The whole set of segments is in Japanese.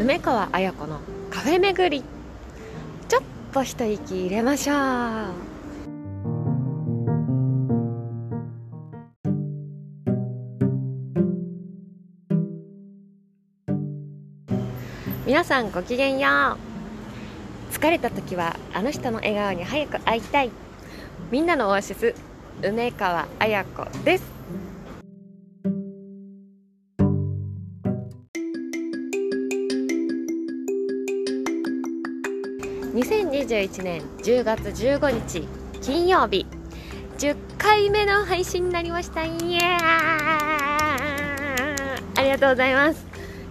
梅川綾子のカフェ巡り。ちょっと一息入れましょう。皆さんごきげんよう。疲れた時はあの人の笑顔に早く会いたい。みんなのオアシス梅川綾子です。2021年10月15日金曜日10回目の配信になりました。イエーありがとうございます、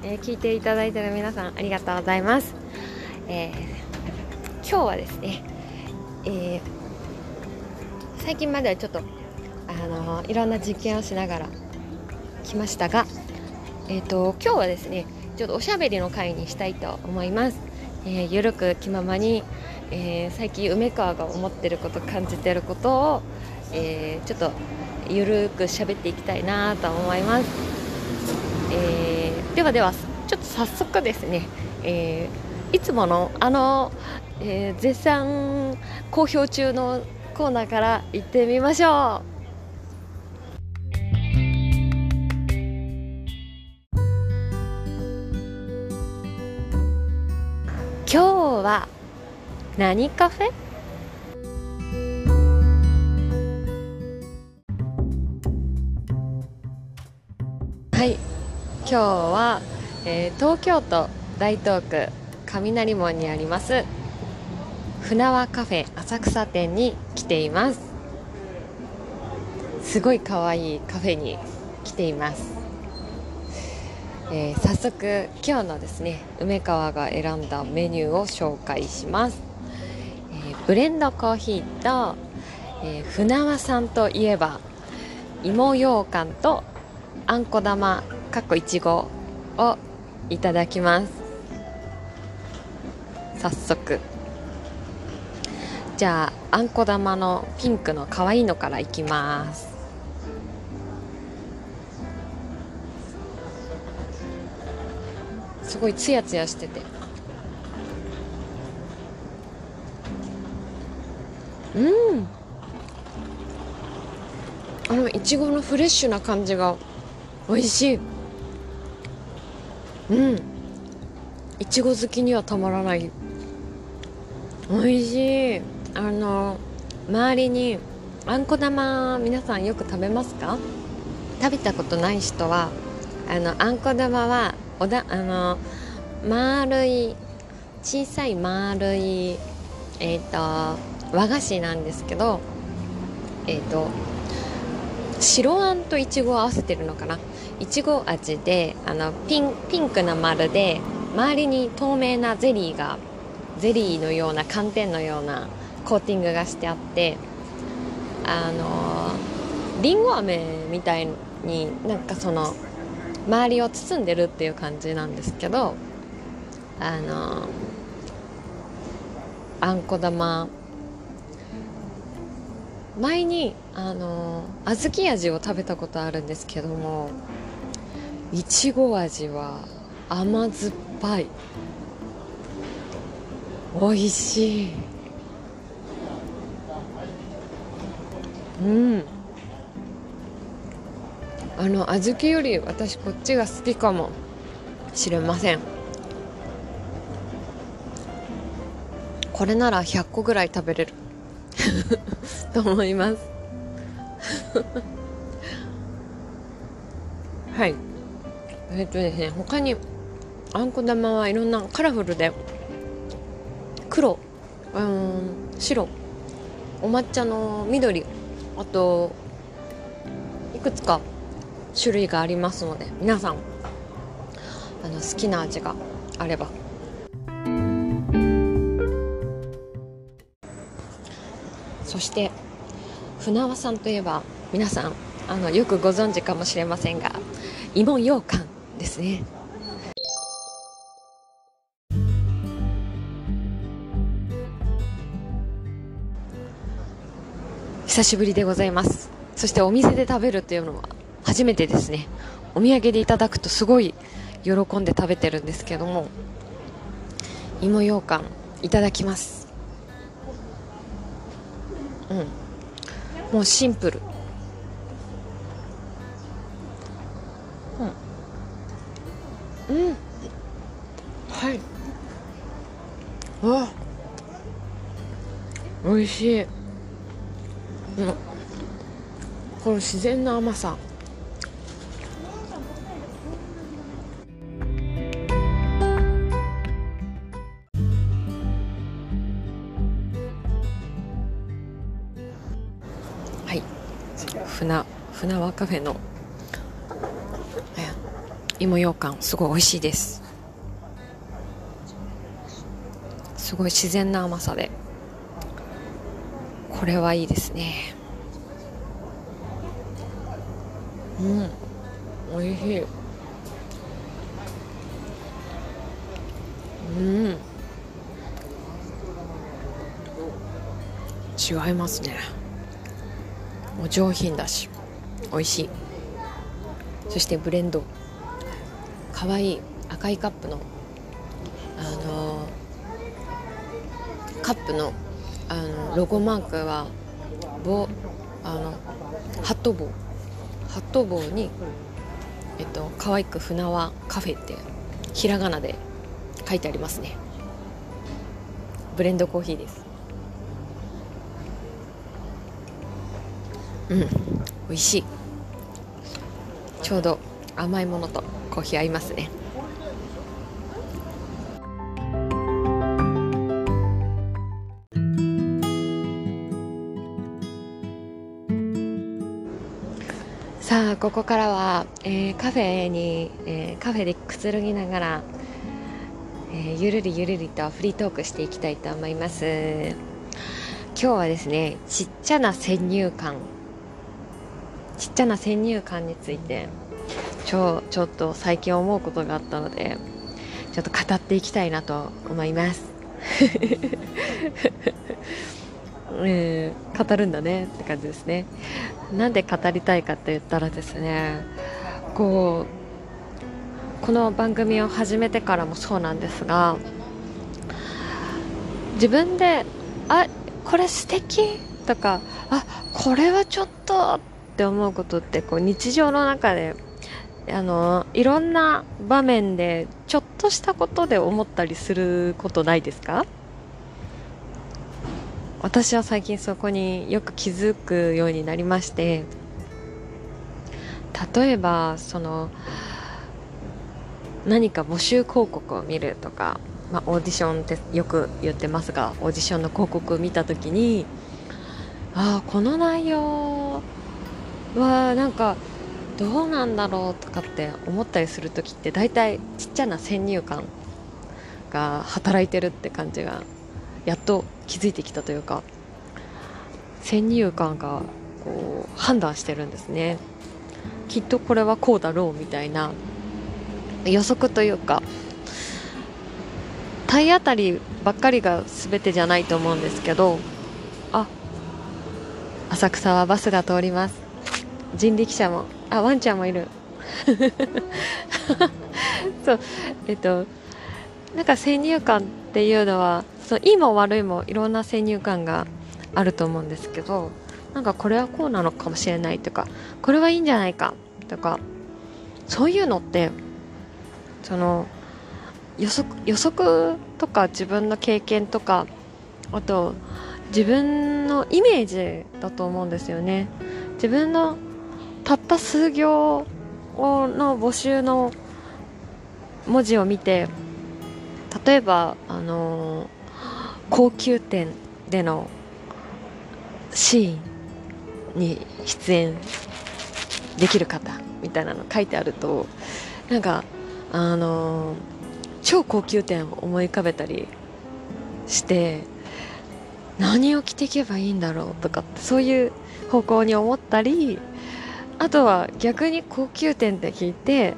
えー聞いていただいてる皆さんありがとうございます、えー今日はですね、えー最近まではちょっとあのいろんな実験をしながら来ましたが、えー、と今日はですねちょっとおしゃべりの会にしたいと思います、えーゆるく気ままに、えー最近梅川が思ってること感じてることを、えーちょっとゆるく喋っていきたいなと思います、えーではではちょっと早速ですね、えーいつものあの、えー絶賛好評中のコーナーから行ってみましょう。今日は何カフェ？はい今日は、えー東京都大東区雷門にあります船輪カフェ浅草店に来ています。すごい可愛いカフェに来ています、えー早速今日のですね梅川が選んだメニューを紹介します、えーブレンドコーヒーと、えー船輪さんといえば芋ようかんとあんこ玉かっこいちごをいただきます。早速。じゃああんこ玉のピンクの可愛いのからいきます。すごいツヤツヤしてて。うん。あのいちごのフレッシュな感じが美味しい。うん。いちご好きにはたまらない。美味しい。あの周りにあんこ玉皆さんよく食べますか？食べたことない人はあのあんこ玉はおだあの丸い小さい丸いえっ、と和菓子なんですけどえっ、と白あんといちごを合わせてるのかな？いちご味であのピンピンクな丸で周りに透明なゼリーがゼリーのような寒天のようなコーティングがしてあってあのりんご飴みたいになんかその周りを包んでるっていう感じなんですけどあのあんこ玉。前にあの小豆味を食べたことあるんですけどもいちご味は甘酸っぱい。美味しい。うん。あの小豆より私こっちが好きかもしれません。これなら100個ぐらい食べれる。と思います。はい。えっとですね他にあんこ玉はいろんなカラフルで黒うん白お抹茶の緑あといくつか種類がありますので皆さんあの好きな味があれば。そして船輪さんといえば皆さんあのよくご存知かもしれませんが芋ようかんですね。久しぶりでございます。そしてお店で食べるっていうのは初めてですね。お土産でいただくとすごい喜んで食べてるんですけども芋ようかんいただきます。うん。もうシンプル。うん。うん。はい。わ。美味しい。うん。この自然な甘さ。船船和カフェの芋ようかん。すごい美味しいです。すごい自然な甘さで。これはいいですね。うん。美味しい。うん。違いますね。お上品だし。美味しい。そしてブレンド。かわい。い赤いカップの。あのカップのあのロゴマークは棒あのハット棒ハット棒にえっと可愛く船輪カフェってひらがなで書いてありますね。ブレンドコーヒーです。うん。美味しい。ちょうど甘いものとコーヒー合いますね。さあここからは、えー、カフェに、えー、カフェでくつろぎながら、えー、ゆるりゆるりとフリートークしていきたいと思います。今日はですねちっちゃな先入観ちっちゃな先入観についてちょちょっと最近思うことがあったのでちょっと語っていきたいなと思います。え ー、語るんだねって感じですね。なんで語りたいかって言ったらですねこうこの番組を始めてからもそうなんですが自分であこれ素敵とかあこれはちょっとって思うことってこう日常の中であのいろんな場面でちょっとしたことで思ったりすることないですか？私は最近そこによく気づくようになりまして例えばその何か募集広告を見るとか、まあ、オーディションってよく言ってますがオーディションの広告を見た時にああこの内容はなんかどうなんだろうとかって思ったりする時って大体ちっちゃな先入観が働いてるって感じがやっと気づいてきたというか先入観がこう判断してるんですね。きっとこれはこうだろうみたいな予測というか体当たりばっかりが全てじゃないと思うんですけどあ浅草はバスが通ります。人力車もあワンちゃんもいる。そう。えっとなんか先入観っていうのはそういいも悪いもいろんな先入観があると思うんですけどなんかこれはこうなのかもしれないとかこれはいいんじゃないかとかそういうのってその予測予測とか自分の経験とかあと自分のイメージだと思うんですよね。自分のたった数行の募集の文字を見て例えばあのー、高級店でのシーンに出演できる方みたいなの書いてあるとなんかあのー、超高級店を思い浮かべたりして何を着ていけばいいんだろうとかそういう方向に思ったりあとは逆に高級店って聞いて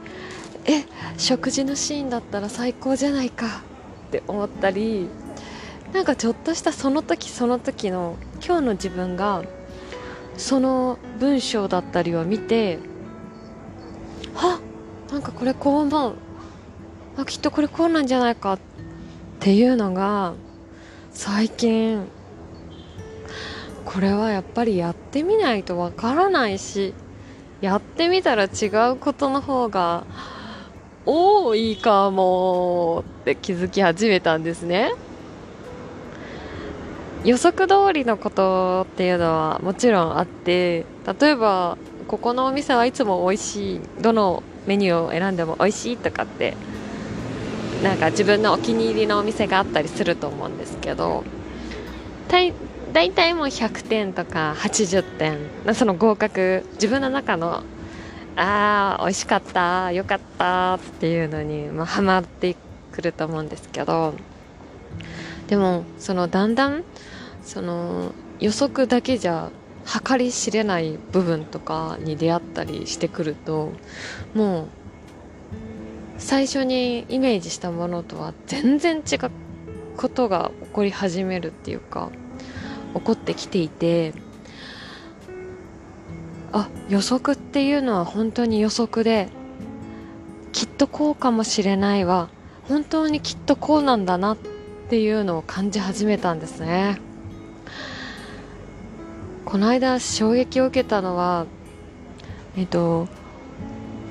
え食事のシーンだったら最高じゃないかって思ったりなんかちょっとしたその時その時の今日の自分がその文章だったりを見てはなんかこれこう思う。あきっとこれこうなんじゃないかっていうのが最近これはやっぱりやってみないとわからないしやってみたら違うことの方が多いかもって気づき始めたんですね。予測通りのことっていうのはもちろんあって例えばここのお店はいつも美味しいどのメニューを選んでも美味しいとかってなんか自分のお気に入りのお店があったりすると思うんですけど大体もう100点とか80点。その合格。自分の中のああ美味しかったよかったっていうのに、まあ、ハマってくると思うんですけど。でもそのだんだんその予測だけじゃ計り知れない部分とかに出会ったりしてくるともう最初にイメージしたものとは全然違うことが起こり始めるっていうか。起こってきていてあ予測っていうのは本当に予測できっとこうかもしれないわ本当にきっとこうなんだなっていうのを感じ始めたんですね。この間衝撃を受けたのはえっと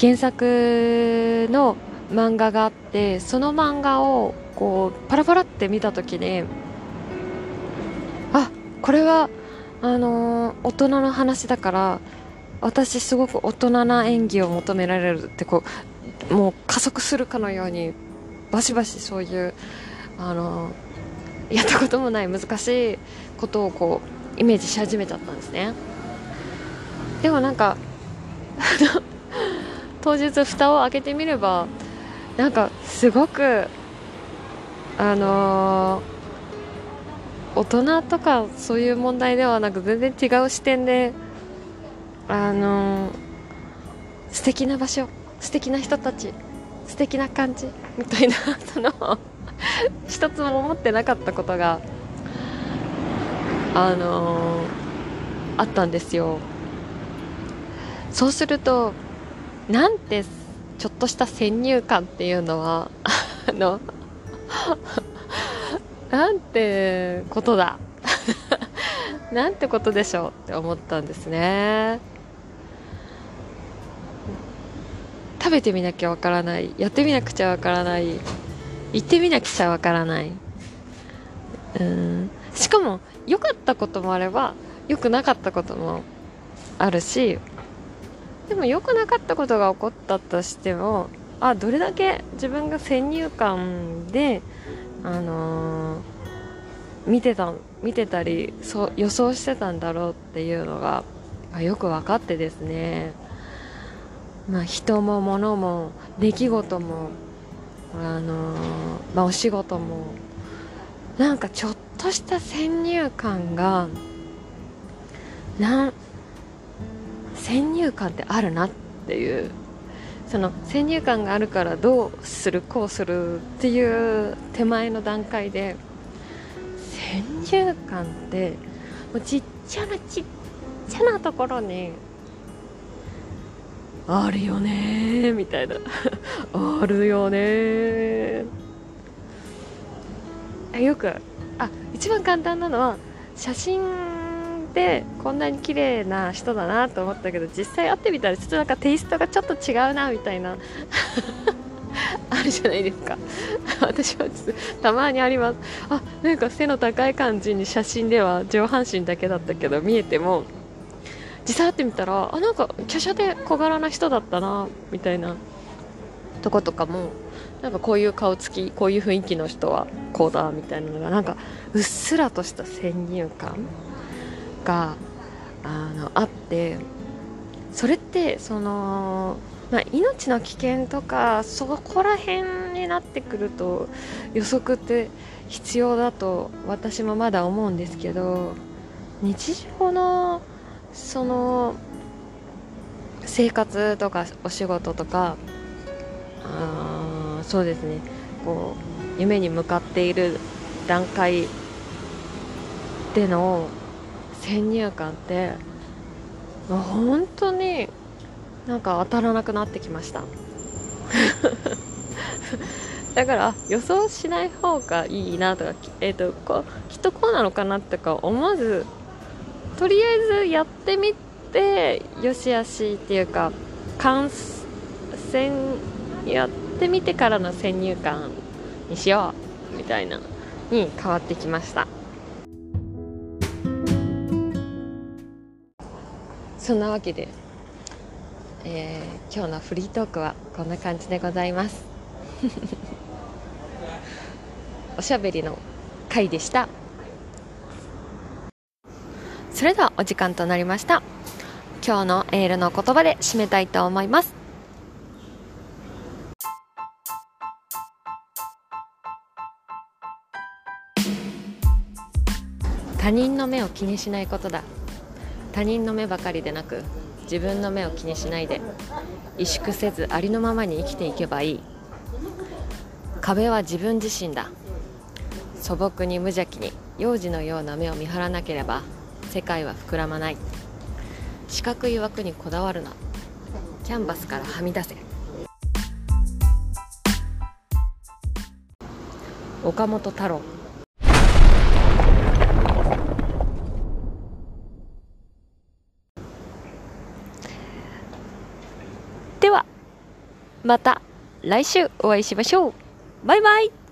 原作の漫画があってその漫画をこうパラパラって見た時にこれはあのー、大人の話だから私すごく大人な演技を求められるってこうもう加速するかのようにバシバシそういうあのー、やったこともない難しいことをこうイメージし始めちゃったんですね。でもなんか 当日蓋を開けてみればなんかすごくあのー、大人とかそういう問題ではなく全然違う視点であのー、素敵な場所素敵な人たち素敵な感じみたいなその 一つも思ってなかったことがあのー、あったんですよ。そうするとなんてちょっとした先入観っていうのはあのなんてことだ。なんてことでしょうって思ったんですね。食べてみなきゃわからない。やってみなくちゃわからない。行ってみなくちゃわからない。うん。しかも良かったこともあれば良くなかったこともあるしでも良くなかったことが起こったとしてもあどれだけ自分が先入観で、あのー、見てた見てたりそ予想してたんだろうっていうのがよく分かってですね、まあ、人も物も出来事も、あのー、まあ、お仕事もなんかちょっとした先入観がなん先入観ってあるなっていうその先入観があるからどうするこうするっていう手前の段階で先入観ってもうちっちゃなちっちゃなところにあるよねみたいな。あるよね。よくあ一番簡単なのは写真でこんなに綺麗な人だなと思ったけど実際会ってみたらちょっとなんかテイストがちょっと違うなみたいな あるじゃないですか。私はちょっとたまにあります。あなんか背の高い感じに写真では上半身だけだったけど見えても実際会ってみたらあなんか華奢で小柄な人だったなみたいなとことかもなんかこういう顔つきこういう雰囲気の人はこうだみたいなのがなんかうっすらとした先入観。があのあってそれってその、まあ、命の危険とかそこら辺になってくると予測って必要だと私もまだ思うんですけど日常のその生活とかお仕事とかあそうですね。こう夢に向かっている段階での先入観って本当になんか当たらなくなってきました。だから予想しない方がいいなとか、えーと、こきっとこうなのかなとか思わずとりあえずやってみてよしあしっていうか感染やってみてからの先入観にしようみたいなに変わってきました。そんなわけで、えー、今日のフリートークはこんな感じでございます。おしゃべりの回でした。それではお時間となりました。今日のエールの言葉で締めたいと思います。他人の目を気にしないことだ。他人の目ばかりでなく自分の目を気にしないで萎縮せずありのままに生きていけばいい。壁は自分自身だ。素朴に無邪気に幼児のような目を見張らなければ世界は膨らまない。四角い枠にこだわるな。キャンバスからはみ出せ。岡本太郎ではまた来週お会いしましょう。バイバイ。